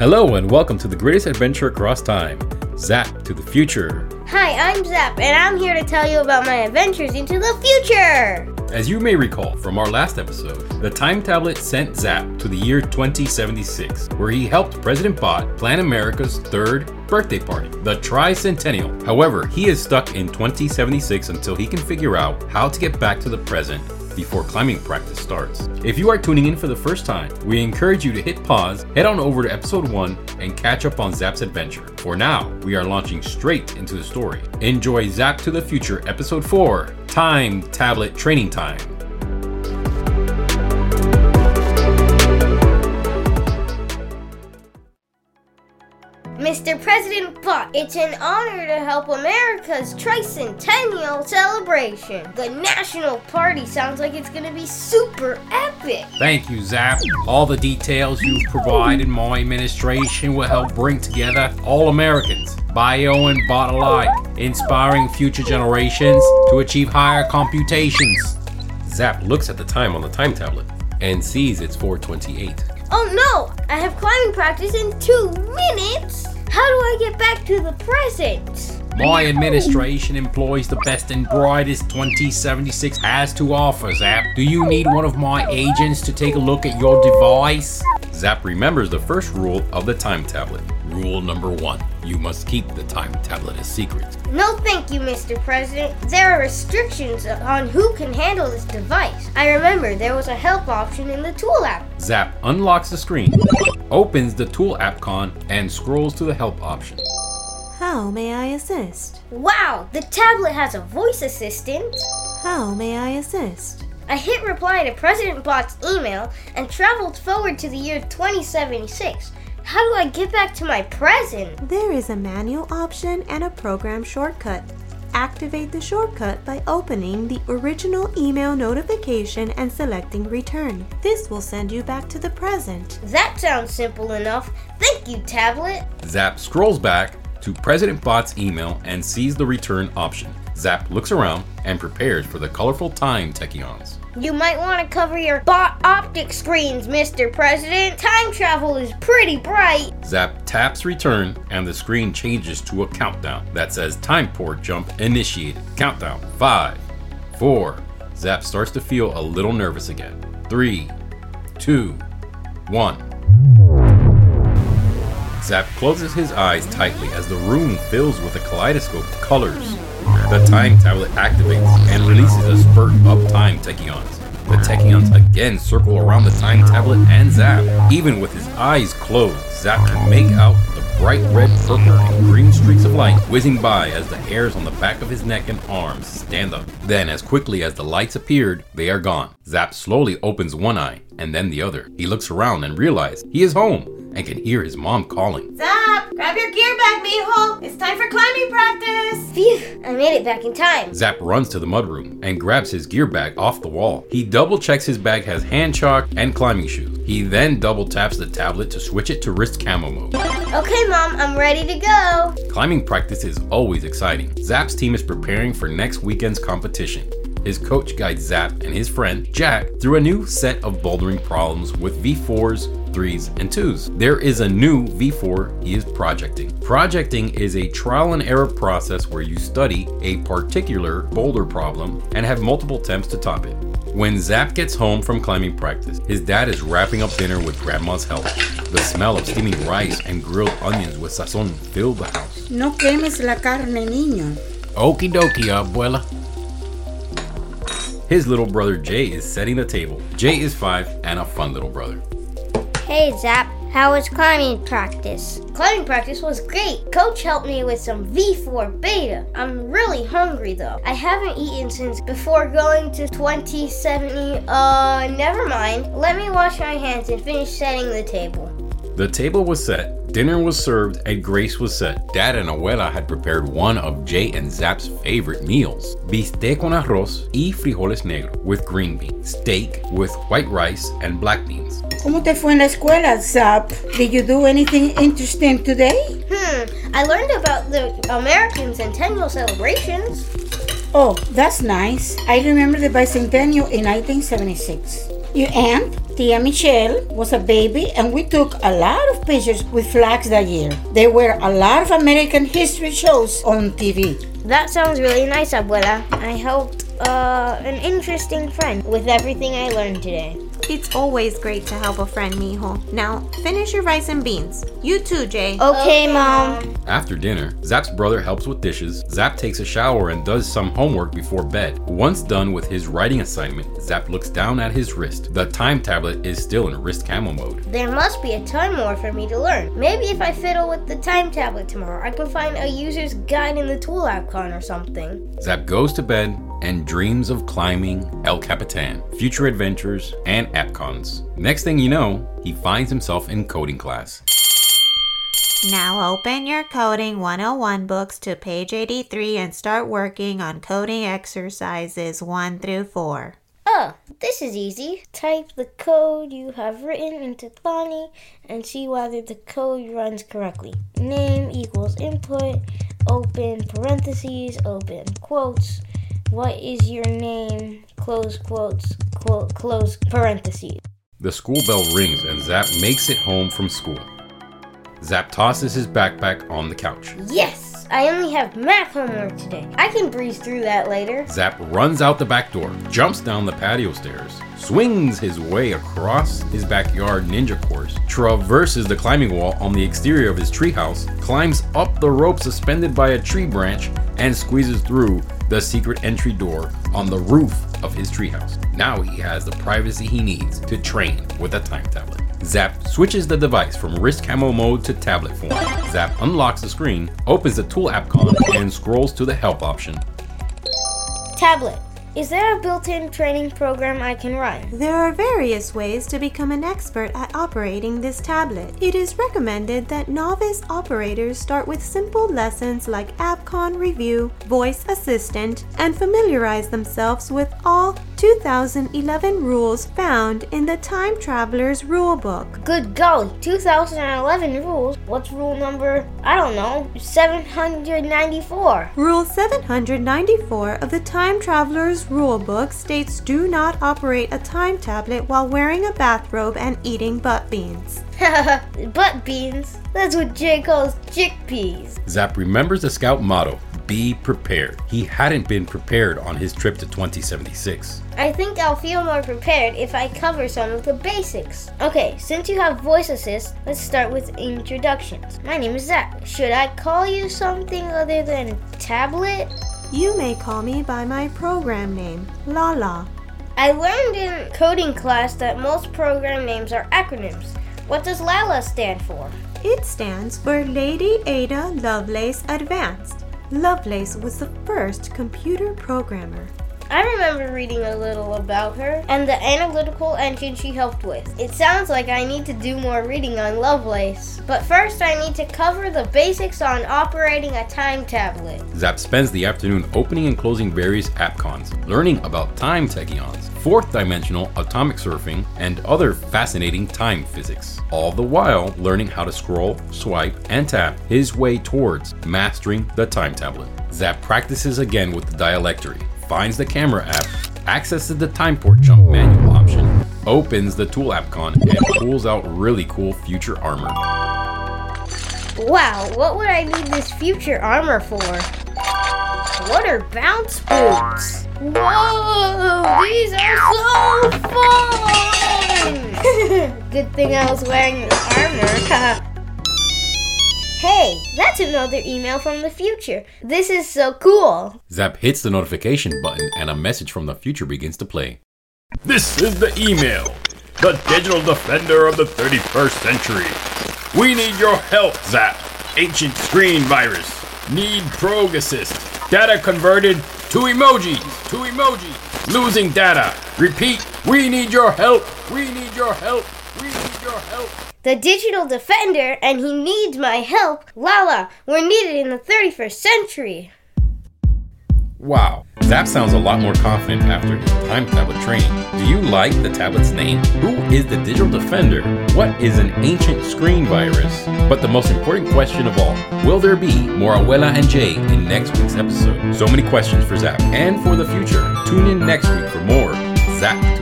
Hello and welcome to the greatest adventure across time, Zap to the Future. Hi, I'm Zap, and I'm here to tell you about my adventures into the future. As you may recall from our last episode, the time tablet sent Zap to the year 2076, where he helped President Bot plan America's third birthday party, the tricentennial. However, he is stuck in 2076 until he can figure out how to get back to the present before climbing practice starts. If you are tuning in for the first time, we encourage you to hit pause, head on over to episode 1, and catch up on Zap's adventure. For now, we are launching straight into the story. Enjoy Zap to the Future episode 4 Time Tablet Training Time. Mr. President Bot, it's an honor to help America's tricentennial celebration. The national party sounds like it's gonna be super epic. Thank you, Zap. All the details you provide in my administration will help bring together all Americans, bio and bot alike, inspiring future generations to achieve higher computations. Zap looks at the time on the time tablet and sees it's 428. Oh no! I have climbing practice in two minutes! How do I get back to the present? My administration employs the best and brightest 2076 has to offer, Zap. Do you need one of my agents to take a look at your device? Zap remembers the first rule of the time tablet. Rule number one you must keep the time tablet a secret. No, thank you, Mr. President. There are restrictions on who can handle this device. I remember there was a help option in the tool app. Zap unlocks the screen, opens the tool app con, and scrolls to the help option. How may I assist? Wow, the tablet has a voice assistant. How may I assist? I hit reply to President Bot's email and traveled forward to the year 2076. How do I get back to my present? There is a manual option and a program shortcut. Activate the shortcut by opening the original email notification and selecting return. This will send you back to the present. That sounds simple enough. Thank you, tablet. Zap scrolls back to President Bot's email and sees the return option. Zap looks around and prepares for the colorful time tachyons. You might want to cover your bot optic screens, Mr. President. Time travel is pretty bright. Zap taps return and the screen changes to a countdown that says time port jump initiated. Countdown five, four. Zap starts to feel a little nervous again. Three, two, one. Zap closes his eyes tightly as the room fills with a kaleidoscope of colors. The time tablet activates and releases a spurt of time tachyons. The tachyons again circle around the time tablet and Zap. Even with his eyes closed, Zap can make out the bright red, purple, and green streaks of light whizzing by as the hairs on the back of his neck and arms stand up. Then, as quickly as the lights appeared, they are gone. Zap slowly opens one eye and then the other. He looks around and realizes he is home and can hear his mom calling. Zap, grab your gear bag, mijo. It's time for climbing practice. Phew, I made it back in time. Zap runs to the mudroom and grabs his gear bag off the wall. He double checks his bag has hand chalk and climbing shoes. He then double taps the tablet to switch it to wrist camo mode. Okay, Mom, I'm ready to go. Climbing practice is always exciting. Zap's team is preparing for next weekend's competition. His coach guides Zap and his friend Jack through a new set of bouldering problems with V4s, 3s, and 2s. There is a new V4 he is projecting. Projecting is a trial and error process where you study a particular boulder problem and have multiple attempts to top it. When Zap gets home from climbing practice, his dad is wrapping up dinner with grandma's help. The smell of steaming rice and grilled onions with sazon fill the house. No quemes la carne, niño. Okie dokie, abuela. His little brother Jay is setting the table. Jay is five and a fun little brother. Hey, Zap. How was climbing practice? Climbing practice was great. Coach helped me with some V4 beta. I'm really hungry though. I haven't eaten since before going to 2070. Uh, never mind. Let me wash my hands and finish setting the table. The table was set, dinner was served, and grace was set. Dad and Abuela had prepared one of Jay and Zap's favorite meals bistec con arroz y frijoles negros with green beans, steak with white rice and black beans. ¿Cómo te fue en la escuela, Zap? Did you do anything interesting today? Hmm, I learned about the American Centennial celebrations. Oh, that's nice. I remember the bicentennial in 1976. Your aunt, Tia Michelle, was a baby, and we took a lot of pictures with flags that year. There were a lot of American history shows on TV. That sounds really nice, Abuela. I helped uh, an interesting friend with everything I learned today. It's always great to help a friend, mijo. Now, finish your rice and beans. You too, Jay. Okay, Mom. After dinner, Zap's brother helps with dishes. Zap takes a shower and does some homework before bed. Once done with his writing assignment, Zap looks down at his wrist. The time tablet is still in wrist camo mode. There must be a ton more for me to learn. Maybe if I fiddle with the time tablet tomorrow, I can find a user's guide in the tool icon or something. Zap goes to bed and dreams of climbing El Capitan, future adventures, and AppCons. Next thing you know, he finds himself in coding class. Now open your Coding 101 books to page 83 and start working on coding exercises 1 through 4. Oh, this is easy. Type the code you have written into Thonny and see whether the code runs correctly. Name equals input, open parentheses, open quotes. What is your name? Close quotes, quote, close parentheses. The school bell rings and Zap makes it home from school. Zap tosses his backpack on the couch. Yes! I only have math homework today. I can breeze through that later. Zap runs out the back door, jumps down the patio stairs, swings his way across his backyard ninja course, traverses the climbing wall on the exterior of his treehouse, climbs up the rope suspended by a tree branch, and squeezes through the secret entry door on the roof of his treehouse. Now he has the privacy he needs to train with a time tablet. Zap switches the device from wrist camo mode to tablet form. Zap unlocks the screen, opens the tool icon, and scrolls to the help option. Tablet. Is there a built-in training program I can run? There are various ways to become an expert at operating this tablet. It is recommended that novice operators start with simple lessons like AppCon Review, Voice Assistant, and familiarize themselves with all 2011 rules found in the Time Traveler's Rulebook. Good golly, 2011 rules. What's rule number? I don't know, 794. Rule 794 of the Time Traveler's Rulebook states do not operate a time tablet while wearing a bathrobe and eating butt beans. Butt beans. That's what Jay calls chickpeas. Zap remembers the scout motto be prepared. He hadn't been prepared on his trip to 2076. I think I'll feel more prepared if I cover some of the basics. Okay, since you have voice assist, let's start with introductions. My name is Zap. Should I call you something other than tablet? You may call me by my program name, Lala. I learned in coding class that most program names are acronyms. What does LALA stand for? It stands for Lady Ada Lovelace Advanced. Lovelace was the first computer programmer. I remember reading a little about her and the analytical engine she helped with. It sounds like I need to do more reading on Lovelace. But first, I need to cover the basics on operating a time tablet. Zap spends the afternoon opening and closing various AppCons, learning about time tachyons, fourth dimensional atomic surfing, and other fascinating time physics. All the while learning how to scroll, swipe, and tap his way towards mastering the time tablet. Zap practices again with the dialectory, finds the camera app, accesses the time port jump manual option, opens the tool appcon, and pulls out really cool future armor. Wow, what would I need this future armor for? What are bounce boots? Whoa, these are so fun! Good thing I was wearing this armor. hey, that's another email from the future. This is so cool. Zap hits the notification button and a message from the future begins to play. This is the email. The digital defender of the 31st century. We need your help, Zap. Ancient screen virus. Need prog assist. Data converted to emojis. To emoji. Losing data. Repeat. We need your help. We need your help. We need your help. The digital defender, and he needs my help. Lala, we're needed in the 31st century. Wow, Zap sounds a lot more confident after his time tablet training. Do you like the tablet's name? Who is the digital defender? What is an ancient screen virus? But the most important question of all, will there be more Abuela and Jay in next week's episode? So many questions for Zap and for the future. Tune in next week for more Zap.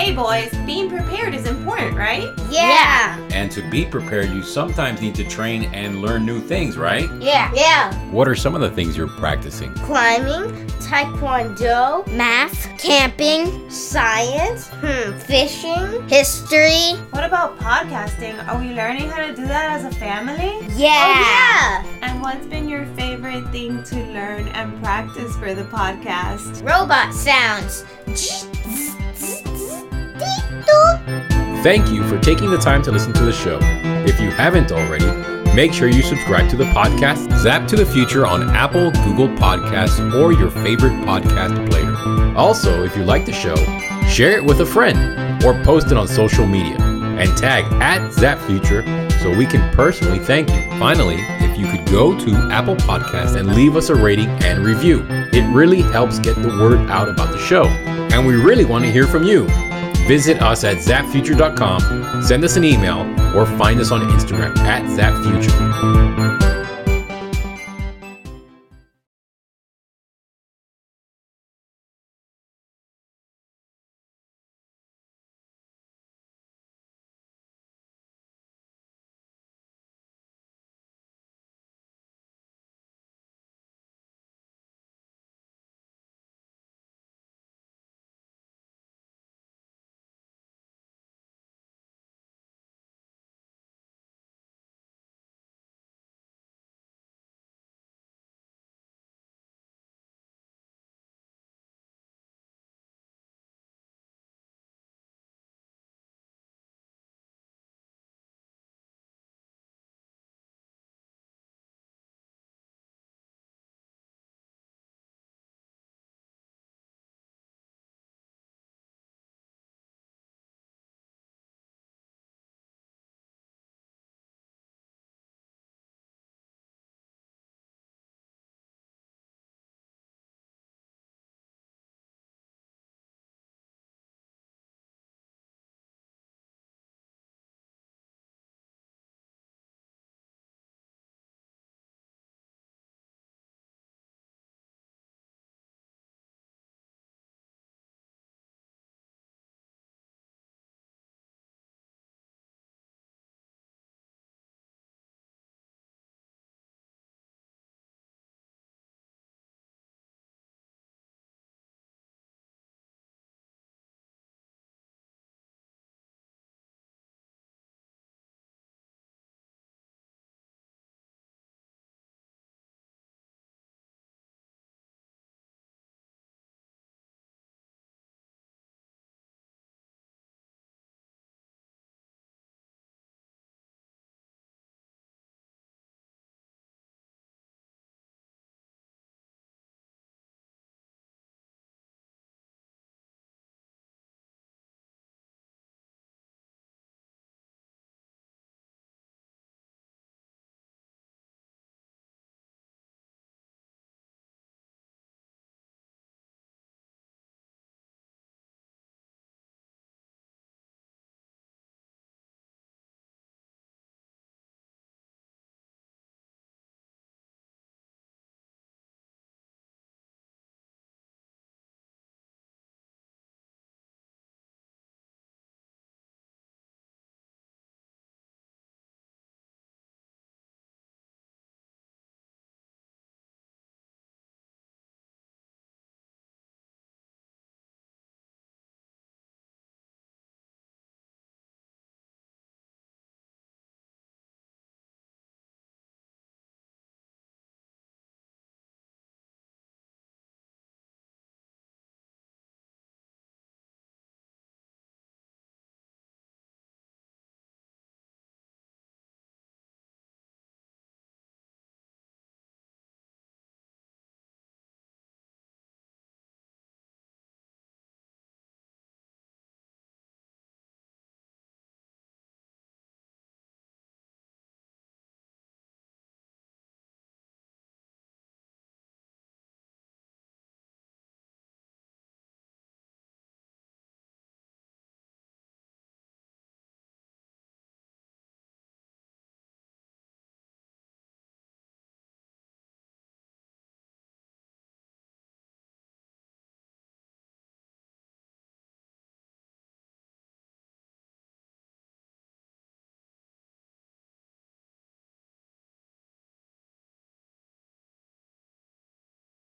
Hey boys, being prepared is important, right? Yeah. And to be prepared, you sometimes need to train and learn new things, right? Yeah. Yeah. What are some of the things you're practicing? Climbing, taekwondo, math, camping, science, hmm, fishing, history. What about podcasting? Are we learning how to do that as a family? Yeah. Oh, yeah. And what's been your favorite thing to learn and practice for the podcast? Robot sounds. Thank you for taking the time to listen to the show. If you haven't already, make sure you subscribe to the podcast Zap to the Future on Apple, Google Podcasts, or your favorite podcast player. Also, if you like the show, share it with a friend or post it on social media and tag at Zap Future so we can personally thank you. Finally, if you could go to Apple Podcasts and leave us a rating and review, it really helps get the word out about the show. And we really want to hear from you. Visit us at zapfuture.com, send us an email, or find us on Instagram at zapfuture.